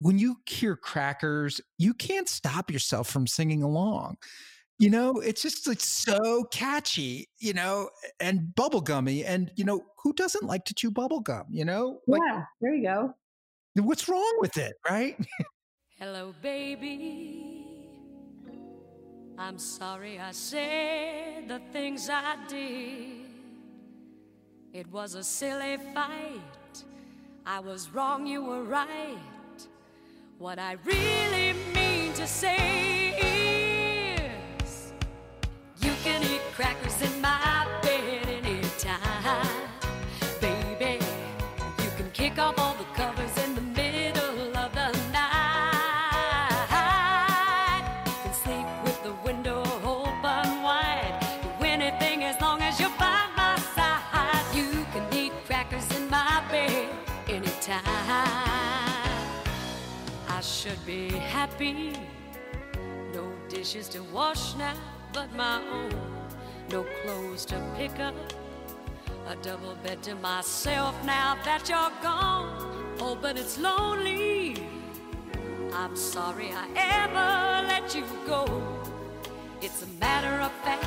when you hear crackers, you can't stop yourself from singing along. You know, it's just like so catchy, you know, and bubblegummy. And, you know, who doesn't like to chew bubblegum, you know? Like, yeah, there you go. What's wrong with it, right? Hello, baby. I'm sorry I said the things I did. It was a silly fight. I was wrong, you were right. What I really mean to say is you can eat crackers in my bed anytime. Baby, you can kick off all the covers in the middle of the night. You can sleep with the window open wide. Do anything as long as you're by my side. You can eat crackers in my bed anytime. I should be happy. No dishes to wash now but my own. No clothes to pick up. A double bed to myself now that you're gone. Oh, but it's lonely. I'm sorry I ever let you go. It's a matter of fact,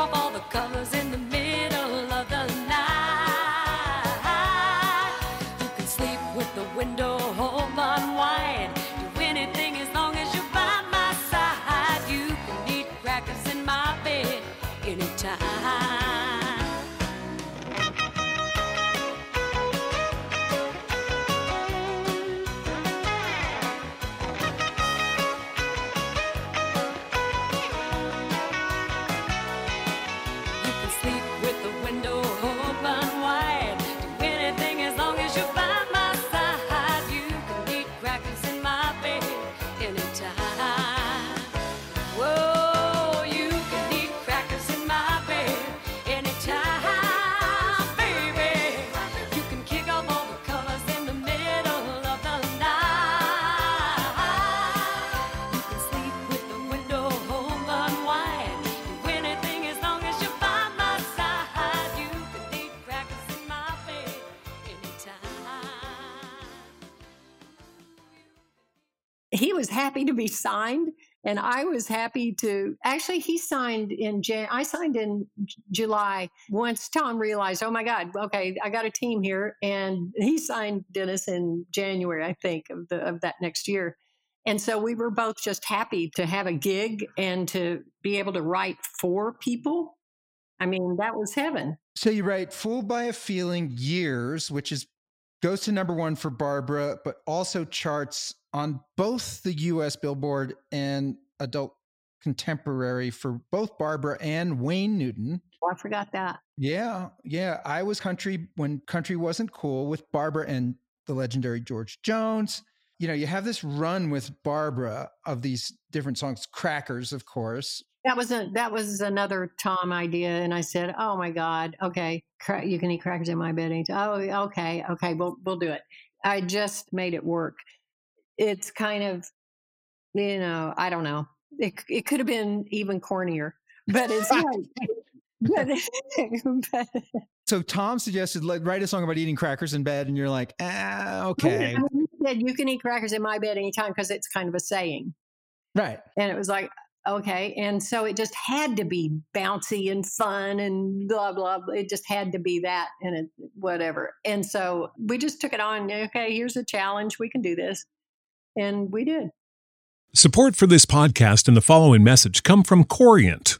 off all the colors in the middle of the night. You can sleep with the window open wide. Do anything as long as you're by my side. You can eat crackers in my bed anytime. He was happy to be signed and i was happy to actually he signed in jan i signed in july once tom realized oh my god okay i got a team here and he signed dennis in january i think of, the, of that next year. And so we were both just happy to have a gig and to be able to write for people. I mean that was heaven. So you write "Fooled by a Feeling" years, which is goes to number one for Barbara, but also charts on both the U.S. Billboard and adult contemporary for both Barbara and Wayne Newton. oh, i forgot that Yeah, yeah. I was country when country wasn't cool with Barbara and the legendary George Jones. You know, you have this run with Barbara of these different songs, crackers, of course. That was a that was another Tom idea, and I said, "Oh my God, okay, cra- you can eat crackers in my bed." "Oh, okay, okay, we'll we'll do it." I just made it work. It's kind of, you know, I don't know. It it could have been even cornier, but it's but, but So Tom suggested like write a song about eating crackers in bed, and you're like, ah, okay, I mean, he said you can eat crackers in my bed anytime because it's kind of a saying. right. And it was like, okay. And so it just had to be bouncy and fun and blah, blah. blah. It just had to be that and it, whatever. And so we just took it on. Okay, here's a challenge. We can do this. And we did. Support for this podcast and the following message come from Corient.